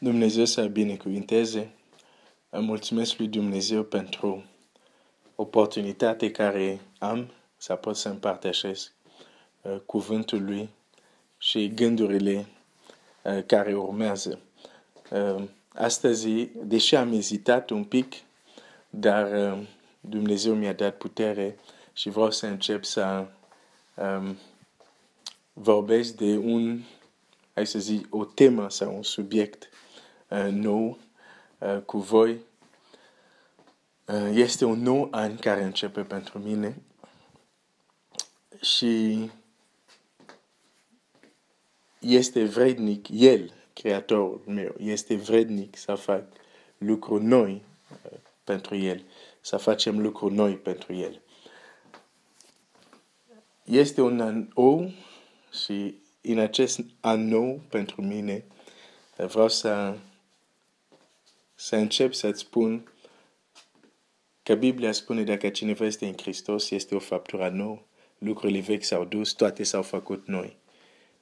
Dumnezeu să binecuvinteze. Îmi mulțumesc lui Dumnezeu pentru oportunitatea care am să pot să împărtășesc uh, cuvântul lui și gândurile uh, care urmează. Uh, astăzi, deși am ezitat un pic, dar uh, Dumnezeu mi-a dat putere și vreau să încep să um, vorbesc de un, hai să zic, o temă sau un subiect uh, nou uh, cu voi. Uh, este un nou an care începe pentru mine și este vrednic, El, Creatorul meu, este vrednic să fac lucruri noi uh, pentru El, să facem lucruri noi pentru El. Este un an nou și în acest an nou pentru mine vreau să, să încep să-ți spun că Biblia spune dacă cineva este în Hristos, este o faptură nouă, lucrurile vechi s-au dus, toate s-au făcut noi.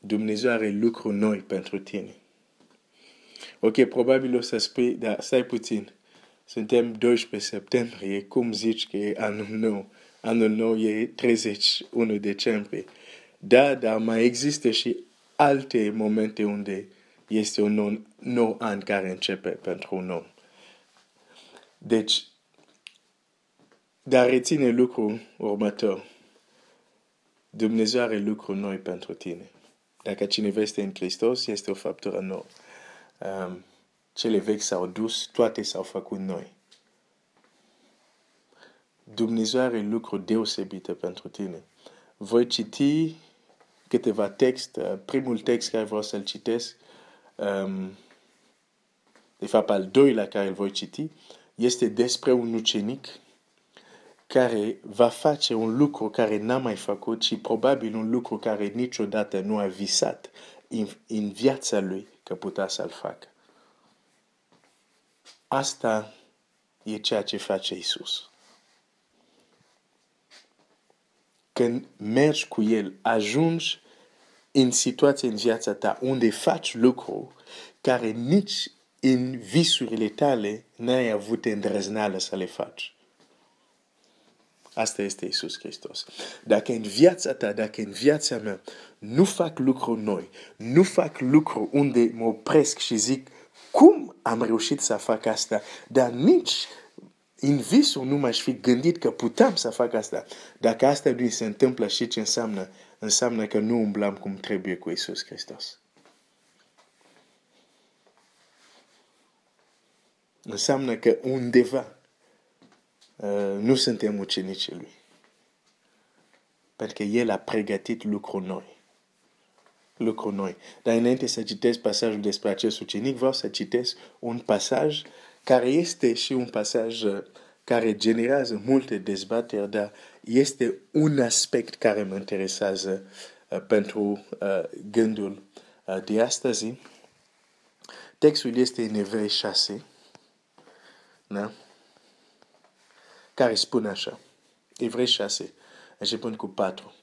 Dumnezeu are lucruri noi pentru tine. Ok, probabil o să spui, dar stai puțin. Suntem 12 septembrie, cum zici că e anul nou? Anul nou e 31 decembrie. Da, dar mai există și alte momente unde este un nou, nou an care începe pentru un om. Deci, dar reține lucrul următor. Dumnezeu are lucruri noi pentru tine. Dacă cineva este în Hristos, este o faptură nouă. Um, cele vechi s-au dus, toate s-au făcut noi. Dumnezeu are lucruri deosebite pentru tine. Voi citi câteva texte. Primul text care vreau să-l citesc, um, de fapt al doilea care îl voi citi, este despre un ucenic care va face un lucru care n-a mai făcut și probabil un lucru care niciodată nu a visat în, în viața lui că putea să-l facă. Asta e ceea ce face Isus. Când mergi cu El, ajungi în situație în viața ta unde faci lucru care nici în visurile tale n-ai avut îndrăzneală să le faci. Asta este Isus Hristos. Dacă în viața ta, dacă în viața mea nu fac lucruri noi, nu fac lucruri unde mă opresc și zic cum am reușit să fac asta, dar nici în visul nu m-aș fi gândit că puteam să fac asta. Dacă asta nu se întâmplă și ce înseamnă? Înseamnă că nu umblam cum trebuie cu Isus Hristos. Înseamnă că undeva uh, nu suntem ucenicii lui. Pentru că El a pregătit lucruri noi. Lucruri noi. Dar înainte să citesc pasajul despre acest ucenic, vreau să citesc un pasaj care este și un pasaj uh, care generează multe dezbateri, dar este un aspect care mă interesează uh, pentru uh, gândul uh, de astăzi. Textul este în Evrei 6, da? care spune așa. Evrei 6, începând cu 4.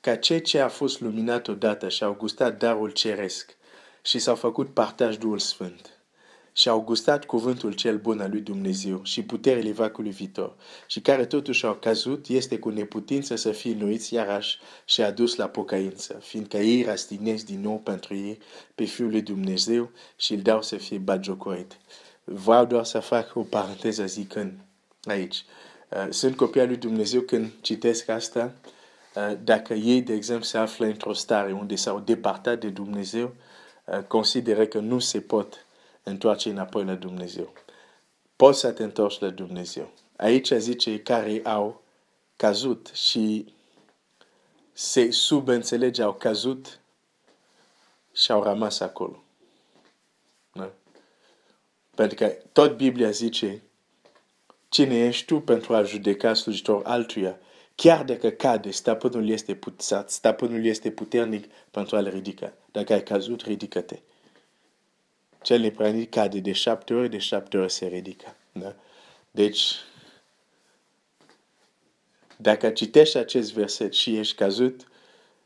Ca cei ce a fost luminat odată și au gustat darul ceresc și s-au făcut partaj Duhul Sfânt și au gustat cuvântul cel bun al lui Dumnezeu și puterile vacului viitor și care totuși au cazut, este cu neputință să fie nuiți iarăși și adus la pocăință, fiindcă ei rastinesc din nou pentru ei pe Fiul lui Dumnezeu și îl dau să fie bagiocorit. Vreau doar să fac o paranteză zicând aici. Uh, sunt copii al lui Dumnezeu când citesc asta, uh, dacă ei, de exemplu, se află într-o stare unde s-au departat de Dumnezeu, uh, consideră că nu se pot întoarce înapoi la Dumnezeu. Poți să te întorci la Dumnezeu. Aici zice care au cazut și se subînțelege au cazut și au rămas acolo. Da? Pentru că tot Biblia zice cine ești tu pentru a judeca slujitor altuia, chiar dacă cade, stăpânul este puțat, stăpânul este puternic pentru a-l ridica. Dacă ai cazut, ridică-te cel neprănit cade de șapte ori, de șapte ori se ridică. Da? Deci, dacă citești acest verset și ești cazut,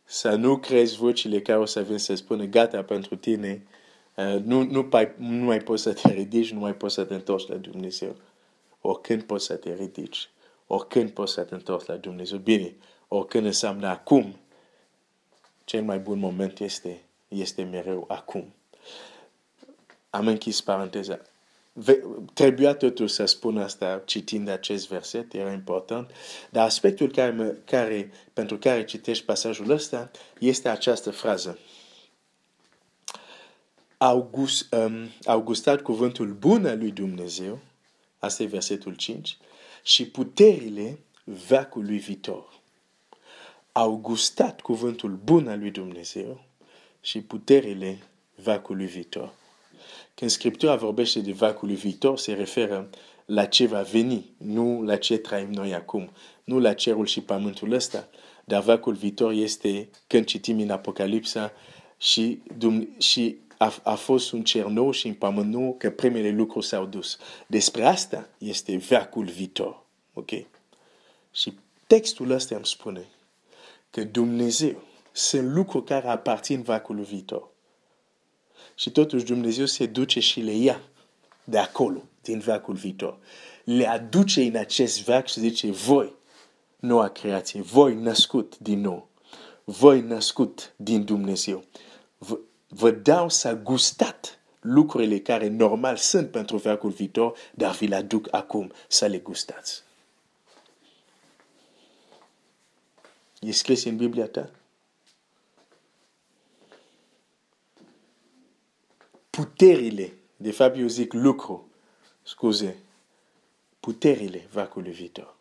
să nu crezi vocile care o să vin să spună gata pentru tine, Uh, nu, nu, nu mai poți să te ridici, nu mai poți să te întorci la Dumnezeu. Oricând poți să te ridici, oricând poți să te întorci la Dumnezeu. Bine, oricând înseamnă acum, cel mai bun moment este, este mereu acum. Am închis paranteza. Trebuia totuși să spun asta citind acest verset, era important, dar aspectul care, care, pentru care citești pasajul ăsta este această frază. August, um, au gustat cuvântul bun al lui Dumnezeu, asta e versetul 5, și puterile veacului viitor. Au gustat cuvântul bun al lui Dumnezeu și puterile veacului viitor. Când Scriptura vorbește de veacului viitor, se referă la ce va veni, nu la ce trăim noi acum, nu la cerul și pământul ăsta, dar veacul viitor este când citim în Apocalipsa și, și a, a fost un cer nou și un pământ nou că primele lucruri s-au dus. Despre asta este veacul viitor. Ok? Și textul ăsta îmi spune că Dumnezeu sunt lucruri care aparțin veacului viitor. Și totuși Dumnezeu se duce și le ia de acolo, din veacul viitor. Le aduce în acest veac și zice, voi, noua creație, voi născut din nou, voi născut din Dumnezeu, vă, vă dau să gustat lucrurile care normal sunt pentru veacul viitor, dar vi le aduc acum să le gustați. E scris în Biblia ta? puterile, de fapt eu zic lucru, scuze, puterile vacului viitor.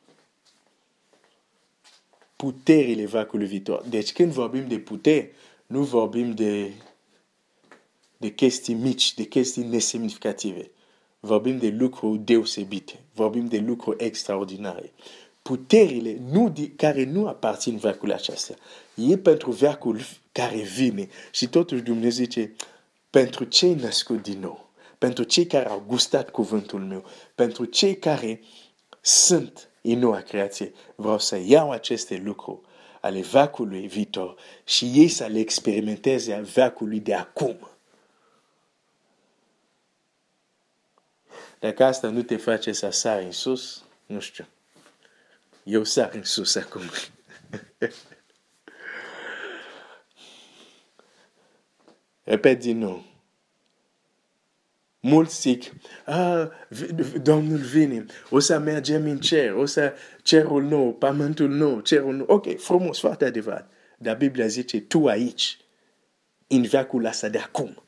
Puterile vacului viitor. Deci când vorbim de puteri, nu vorbim de, de chestii mici, de chestii nesemnificative. Vorbim de lucruri deosebite, vorbim de lucruri extraordinare. Puterile nu, care nu aparțin veacului acesta. E pentru veacul care vine. Și totuși Dumnezeu zice, pentru cei născut din nou, pentru cei care au gustat cuvântul meu, pentru cei care sunt în noua creație, vreau să iau aceste lucruri ale veacului viitor și ei să le experimenteze a veacului de acum. Dacă asta nu te face să sari în sus, nu știu. Eu sar în sus acum. Repet din nou. Mulți zic, ah, Domnul vine, o să mergem în cer, o să cerul nou, pământul nou, cerul nou. Ok, frumos, foarte adevărat. Dar Biblia zice, tu aici, în veacul ăsta de acum,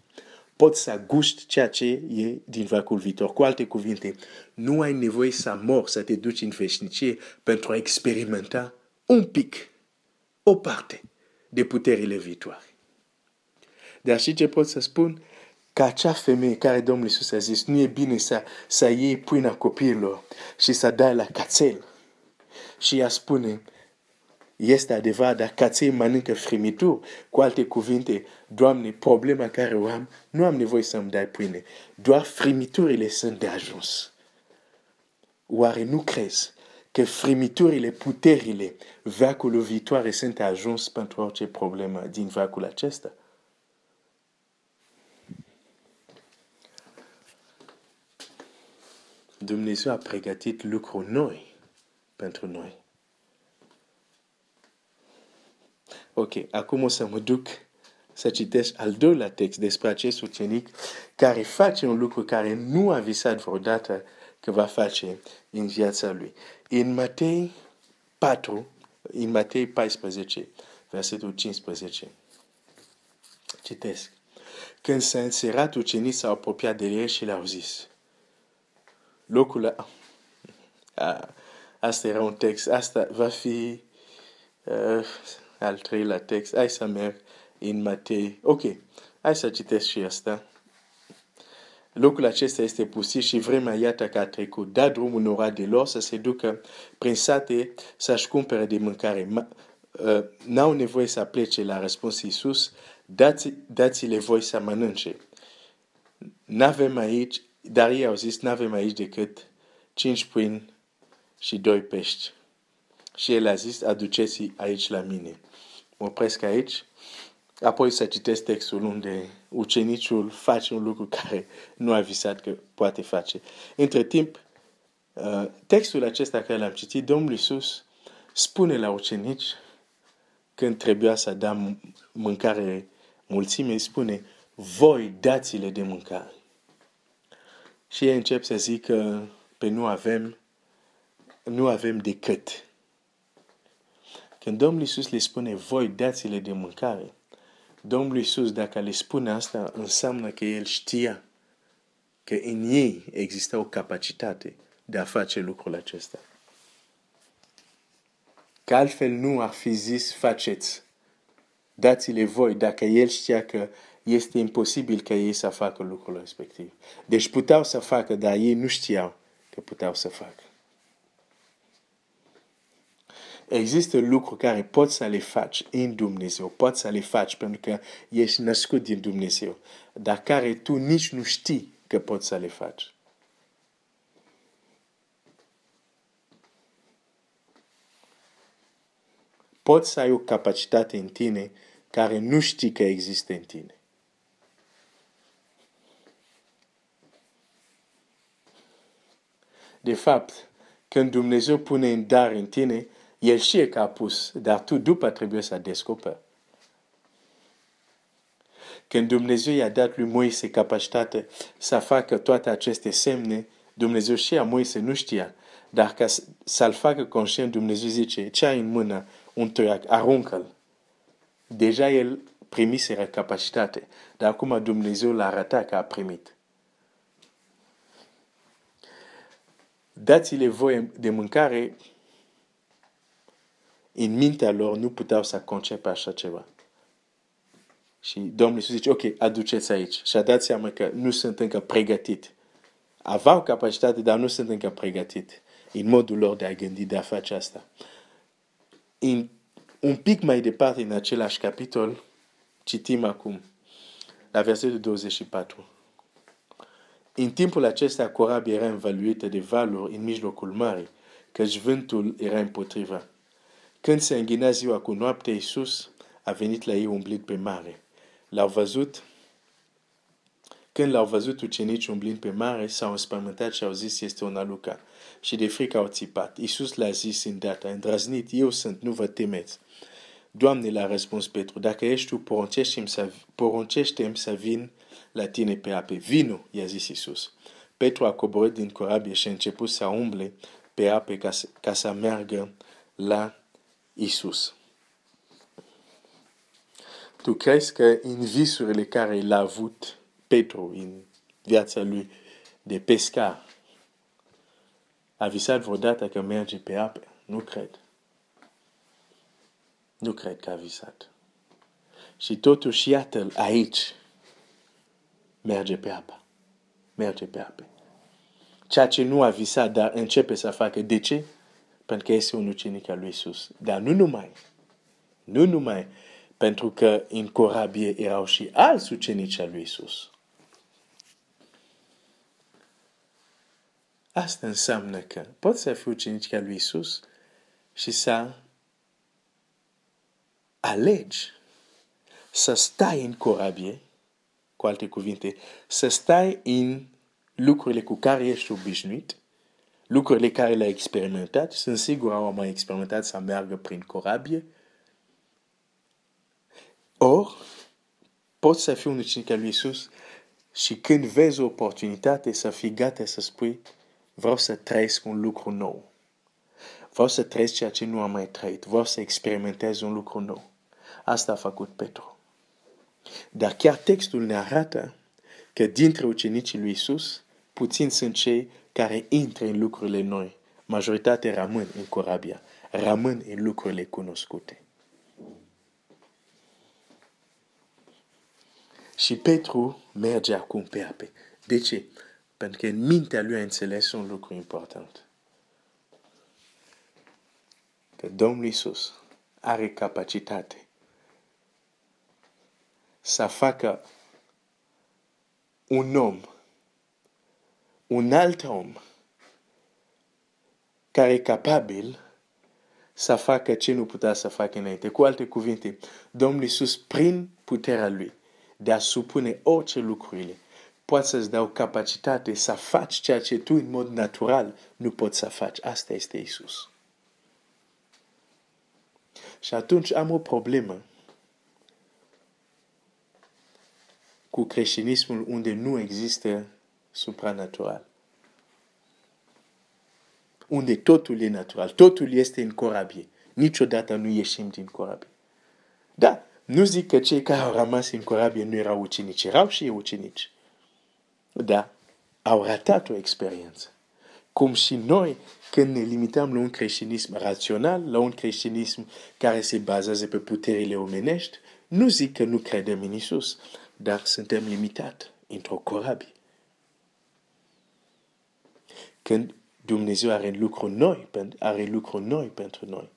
poți să guști ceea ce e din veacul viitor. Cu alte cuvinte, nu ai nevoie să mor, să te duci în veșnicie pentru a experimenta un pic, o parte de puterile viitoare. Dar și ce pot să spun? Că acea femeie care Domnul Iisus a zis, nu e bine să, să iei pâinea copiilor și să dai la cațel. Și ea spune, este adevărat, dar caței mănâncă frimituri. Cu alte cuvinte, Doamne, problema care o am, nu am nevoie să-mi dai pâine. Doar frimiturile sunt de ajuns. Oare nu crezi că frimiturile, puterile veacului viitoare sunt ajuns pentru orice problemă din veacul acesta? Dumnezeu a pregătit lucruri noi pentru noi. Ok, acum o să mă duc să citesc al doilea text despre acest ucenic care face un lucru care nu a visat vreodată că va face în viața lui. În Matei 4, în Matei 14, versetul 15, citesc. Când s-a înserat, ucenicii s-au apropiat de el și le-au zis, locul a, asta era un text, asta va fi uh, al treilea text. Hai să merg în Matei. Ok, hai să citesc și asta. Locul acesta este pustit și vremea iată că a trecut. Da drumul în ora de lor să se ducă prin sate să-și cumpere de mâncare. Uh, n-au nevoie să plece la răspuns Iisus, dați, dați-le voi să mănânce. N-avem aici dar ei au zis, nu avem aici decât cinci pâini și doi pești. Și el a zis, aduceți aici la mine. Mă opresc aici. apoi să citesc textul unde ucenicul face un lucru care nu a visat că poate face. Între timp, uh, textul acesta care l-am citit, Domnul Iisus spune la ucenici când trebuia să dea mâncare mulțimei, spune, voi dați-le de mâncare. Și ei încep să zică, pe nu avem, nu avem decât. Când Domnul Iisus le spune, voi dați-le de mâncare, Domnul Iisus, dacă le spune asta, înseamnă că El știa că în ei există o capacitate de a face lucrul acesta. Că altfel nu ar fi zis faceți. Dați-le voi dacă El știa că este imposibil ca ei să facă lucrul respectiv. Deci puteau să facă, dar ei nu știau că puteau să facă. Există lucruri care poți să le faci în Dumnezeu, poți să le faci pentru că ești născut din Dumnezeu, dar care tu nici nu știi că poți să le faci. Poți să ai o capacitate în tine care nu știi că există în tine. De fapt, când Dumnezeu pune un dar în tine, el știe că a pus, dar tu după trebuie să descoperi. Când Dumnezeu i-a dat lui Moise capacitate să facă toate aceste semne, Dumnezeu știa, Moise nu știa. Dar ca să-l facă conștient, Dumnezeu zice, ce ai în mână un toiac, aruncă-l. Deja el primiseră capacitate, dar acum Dumnezeu l-a arătat că a primit. Dați-le voi de mâncare în mintea lor nu puteau să concepe așa ceva. Și Domnul Iisus zice, ok, aduceți aici. Și a dat seama că nu sunt încă pregătit. Aveau capacitate, dar nu sunt încă pregătit în modul lor de a gândi, de a face asta. In, un pic mai departe, în același capitol, citim acum, la versetul 24. În timpul acesta, corabia era învăluită de valuri în mijlocul mării, căci vântul era împotriva. Când se înghina ziua cu noapte, Iisus a venit la ei umblit pe mare. L-au văzut, când l-au văzut ucenici umblind pe mare, s-au înspământat și au zis este un aluca. Și de frică au țipat. Iisus l-a zis în data, îndrăznit, eu sunt, nu vă temeți. Doamne, l-a răspuns Petru, dacă ești tu, poruncește-mi să, poruncește să vin la tine pe ape. Vino, i-a zis Iisus. Petru a coborât din corabie și a început să umble pe ape ca, ca să meargă la Isus. Tu crezi că în visurile care l-a avut Petru în viața lui de pescar, a visat vreodată că merge pe ape? Nu cred. Nu cred că a visat. Și totuși iată-l aici. Merge pe apă. Merge pe ape. Ceea ce nu a visat, dar începe să facă. De ce? Pentru că este un ucenic al lui Isus. Dar nu numai. Nu numai pentru că în corabie erau și alți ucenici al lui Isus. Asta înseamnă că poți să fii ucenic al lui Isus și să alegi să stai în corabie, cu alte cuvinte, să stai în lucrurile cu care ești obișnuit lucrurile care le-a experimentat, sunt sigur au mai experimentat să meargă prin corabie. Or, poți să fii un ucenic al lui Isus și când vezi o oportunitate să fii gata să spui vreau să trăiesc un lucru nou. Vreau să trăiesc ceea ce nu am mai trăit. Vreau să experimentez un lucru nou. Asta a făcut Petru. Dar chiar textul ne arată că dintre ucenicii lui Isus, puțini sunt cei care intră în lucrurile noi. Majoritatea rămân în corabia, rămân în lucrurile cunoscute. Și Petru merge acum pe ape. De ce? Pentru că în mintea lui a înțeles un lucru important. Că Domnul Iisus are capacitate să facă un om un alt om care e capabil să facă ce nu putea să facă înainte. Cu alte cuvinte, Domnul Iisus, prin puterea Lui de a supune orice lucrurile. Poate să-ți dau capacitate să faci ceea ce tu în mod natural nu poți să faci. Asta este Isus. Și atunci am o problemă cu creștinismul unde nu există supranatural. Unde totul e natural, totul este în corabie. Niciodată nu ieșim din corabie. Da, nu zic că cei care au rămas în corabie nu erau ucenici, erau și ucenici. Da, au ratat o experiență. Cum și noi, când ne limităm la un creștinism rațional, la un creștinism care se bazează pe puterile omenești, nu zic că nu credem în Isus, dar suntem limitați într-o corabie. Când Dumnezeu are lucru noi, are lucru noi pentru noi.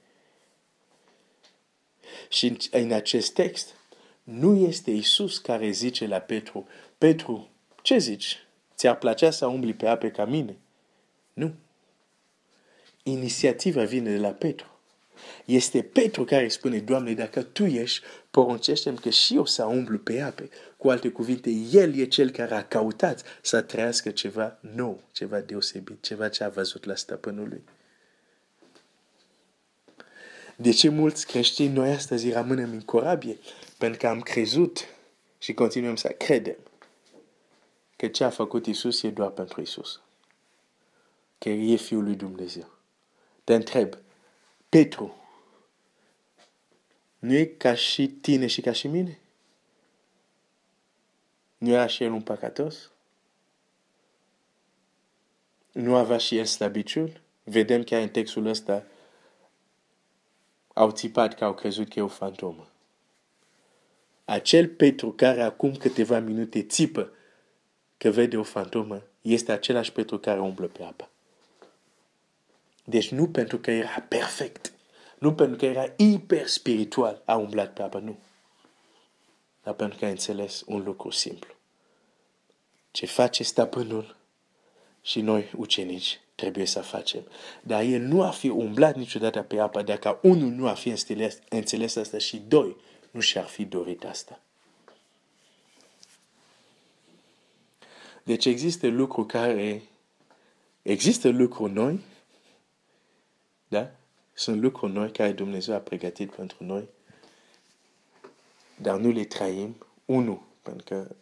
Și în acest text, nu este Isus care zice la Petru, Petru, ce zici? Ți-ar plăcea să umbli pe ape ca mine? Nu. Inițiativa vine de la Petru. Este Petru care spune, Doamne, dacă Tu ești, poruncește că și eu să umblu pe ape. Cu alte cuvinte, El e cel care a căutat să trăiască ceva nou, ceva deosebit, ceva ce a văzut la stăpânul lui. De ce mulți creștini noi astăzi rămânem în corabie? Pentru că am crezut și continuăm să credem că ce a făcut Isus e doar pentru Isus. Că e Fiul lui Dumnezeu. Te întreb, Petru, nu e ca și tine și ca și mine? Nu era și el un păcatos? Nu avea și el slăbiciuni? Vedem chiar în textul ăsta au țipat că au crezut că e o fantomă. Acel Petru care acum câteva minute țipă că vede o fantomă este același Petru care umblă pe apă. Deci nu pentru că era perfect, nu pentru că era hiper spiritual a umblat pe apă, nu. Dar pentru că a înțeles un lucru simplu. Ce face stăpânul și noi ucenici trebuie să facem. Dar el nu a fi umblat niciodată pe apă dacă unul nu a fi înțeles, înțeles asta și doi nu și-ar fi dorit asta. Deci există lucruri care există lucruri noi, da? Sunt lucruri noi care Dumnezeu a pregătit pentru noi, dar nu le trăim. Unu, pentru că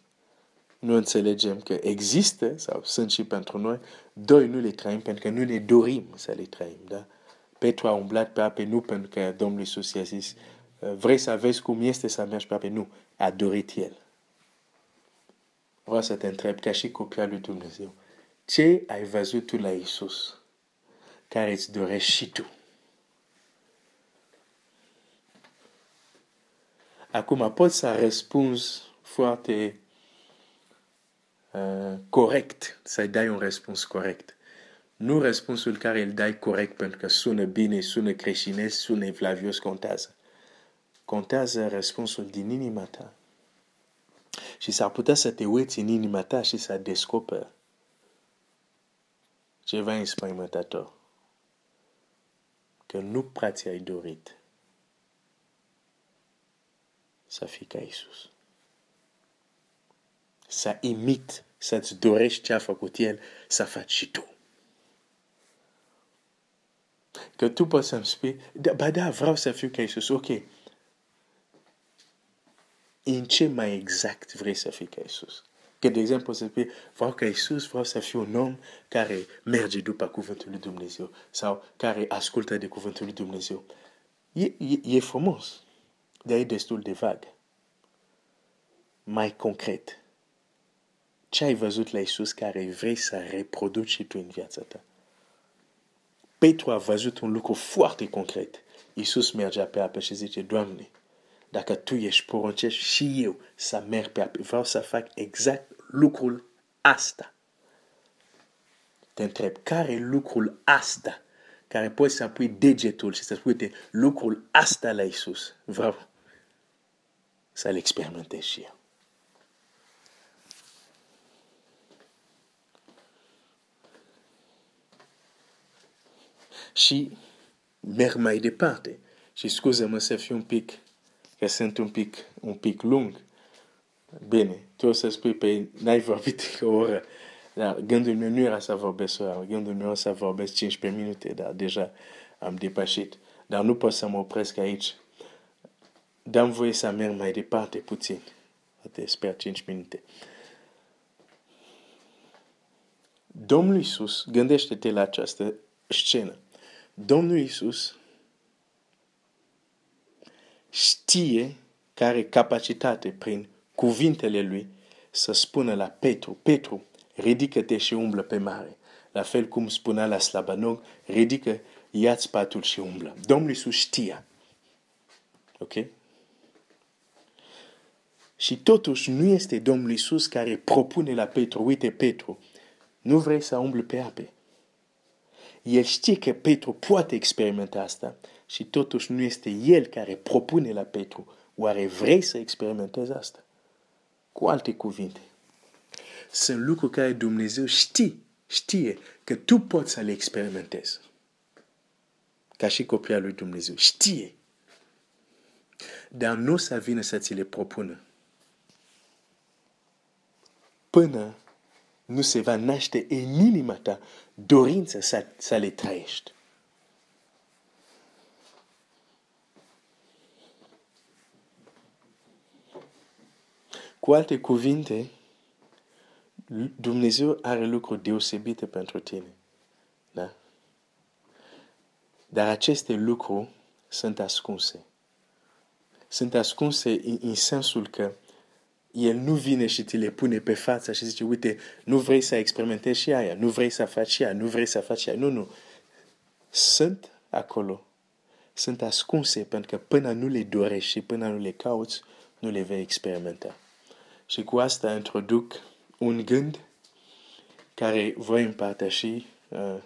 nu înțelegem că există sau sunt și pentru noi. Doi, nu le trăim pentru că nu ne dorim să le trăim. Da? Petru a umblat pe ape nu pentru că Domnul Iisus i-a zis vrei să vezi cum este să mergi pe ape? Nu, a dorit El. Vreau să te întreb ca și copia lui Dumnezeu. Ce ai văzut tu la Iisus care îți dorești și tu? Acum poți să răspunzi foarte uh, corect, să-i dai un răspuns corect. Nu răspunsul care îl dai corect pentru că sună bine, sună creștinesc, sună evlavios, contează. Contează răspunsul din inima ta. Și s-ar putea să te uiți în inima ta și să descoperi ceva înspăimântător. Că nu prea ți-ai dorit să fii ca Isus. Să imit, să-ți dorești ce a făcut El, să faci și tu. Că tu poți să-mi spui, da, ba da, vreau să fiu ca Isus, ok. În ce mai exact vrei să fii ca Isus? Că, de exemplu, să spui, vreau ca Isus, vreau să fiu un om care merge după cuvântul lui Dumnezeu sau care ascultă de cuvântul lui Dumnezeu. E, e, e frumos, dar e destul de vag. Mai concret, ce ai văzut la Isus care vrei să reproduci și tu în viața ta? Petru a văzut un lucru foarte concret. Isus mergea pe apă și zice, Doamne, dacă Tu ești poruncești și eu să merg pe apă, vreau să fac exact lucrul asta. Te întreb, care e lucrul asta care poți să pui degetul și să spui, uite, lucrul asta la Isus, vreau să-l experimentez și eu. Și merg mai departe. Și scuză-mă să fiu un pic că sunt un pic, un pic lung. Bine, tu o să spui, pe n-ai vorbit o oră. Dar gândul meu nu era să vorbesc o oră, gândul meu era să vorbesc 15 minute, dar deja am depășit. Dar nu pot să mă opresc aici. Dăm voie să merg mai departe puțin. Poate sper 5 minute. Domnul Iisus, gândește-te la această scenă. Domnul Iisus știe care capacitate prin cuvintele lui să spună la Petru, Petru, ridică-te și umblă pe mare. La fel cum spunea la Slabanog, ridică, ia-ți patul și umblă. Domnul Iisus știa. Ok? Și totuși nu este Domnul Iisus care propune la Petru, uite Petru, nu vrei să umbli pe ape. El știe că Petru poate experimenta asta și totuși nu este el care propune la Petru, oare vrei să experimentezi asta? Cu alte cuvinte, sunt lucruri care Dumnezeu știe, știe că tu poți să le experimentezi. Ca și copia lui Dumnezeu. Știe. Dar nu o să vină să ți le propună. Până nu se va naște în inima ta dorința să, să le trăiești. Cu alte cuvinte, Dumnezeu are lucruri deosebite pentru tine. Da? Dar aceste lucruri sunt ascunse. Sunt ascunse în, în sensul că el nu vine și ți le pune pe față și zice, uite, nu vrei să experimentezi și aia, nu vrei să faci și aia, nu vrei să faci și aia. Nu, nu. Sunt acolo. Sunt ascunse pentru că până nu le dorești și până nu le cauți, nu le vei experimenta. Și cu asta introduc un gând care voi împărtăși uh,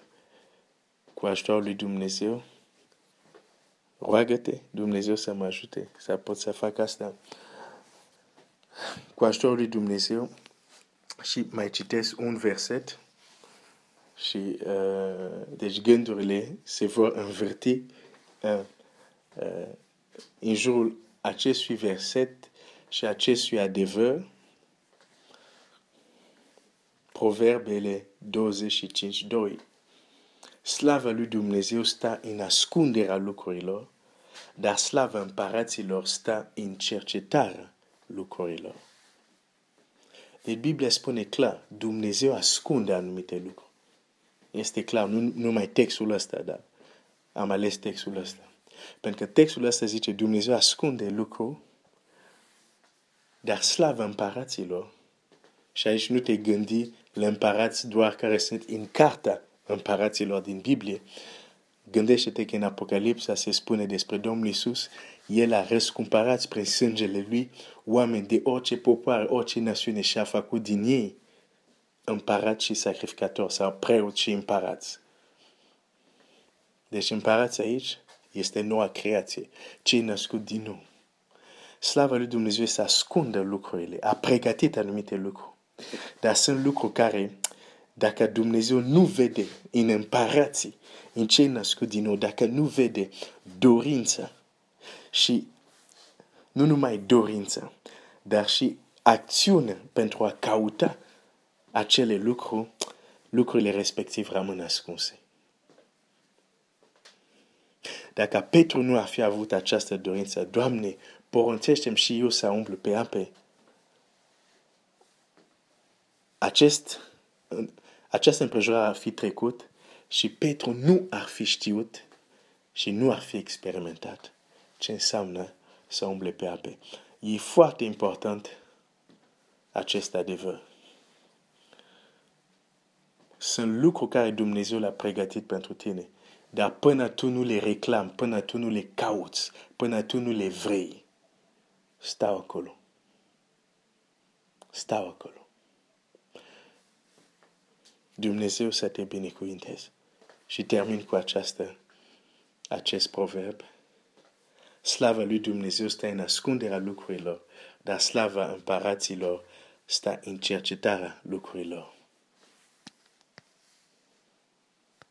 cu ajutorul lui Dumnezeu. Roagă-te Dumnezeu să mă ajute să pot să fac asta cu ajutorul lui Dumnezeu și mai citesc un verset și uh, deci gândurile se vor învârti uh, uh, în jurul acestui verset și acestui adevăr Proverbele 25, 2. Slava lui Dumnezeu stă în ascunderea lucrurilor, dar slava împăraților stă în cercetarea lucrurilor. Deci Biblia spune clar, Dumnezeu ascunde anumite lucruri. Este clar, nu numai textul ăsta, dar am ales textul ăsta. Pentru că textul ăsta zice Dumnezeu ascunde lucruri, dar slava împăraților. Și aici nu te gândi la împărați doar care sunt în carta împăraților din Biblie. Gândește-te că în Apocalipsa se spune despre Domnul Isus el a răscumpărat prin sângele lui oameni de orice popor, orice națiune și a făcut din ei împărat și sacrificator sau preot și împărați. Deci împărați aici este noua creație, ce e născut din nou. Slava lui Dumnezeu să ascundă lucrurile, a pregătit anumite lucruri. Dar sunt lucruri care, dacă Dumnezeu nu vede în împărații, în ce născut din nou, dacă nu vede dorința și nu numai dorință, dar și acțiune pentru a cauta acele lucruri, lucrurile respectiv rămân ascunse. Dacă Petru nu ar fi avut această dorință, Doamne, poruncește-mi și eu să umblu pe ape, acest, această împrejurare ar fi trecut și Petru nu ar fi știut și nu ar fi experimentat ce înseamnă să umble pe ape. E foarte important acest adevăr. Sunt lucruri care Dumnezeu le-a pregătit pentru tine. Dar până tu nu le reclam, până tu nu le cauți, până tu nu le vrei, stau acolo. Stau acolo. Dumnezeu să te binecuvinteze. Și termin cu această, acest proverb. Slava lui Dumnezeu stă în ascunderea lucrurilor, dar slava împăraților stă în cercetarea lucrurilor.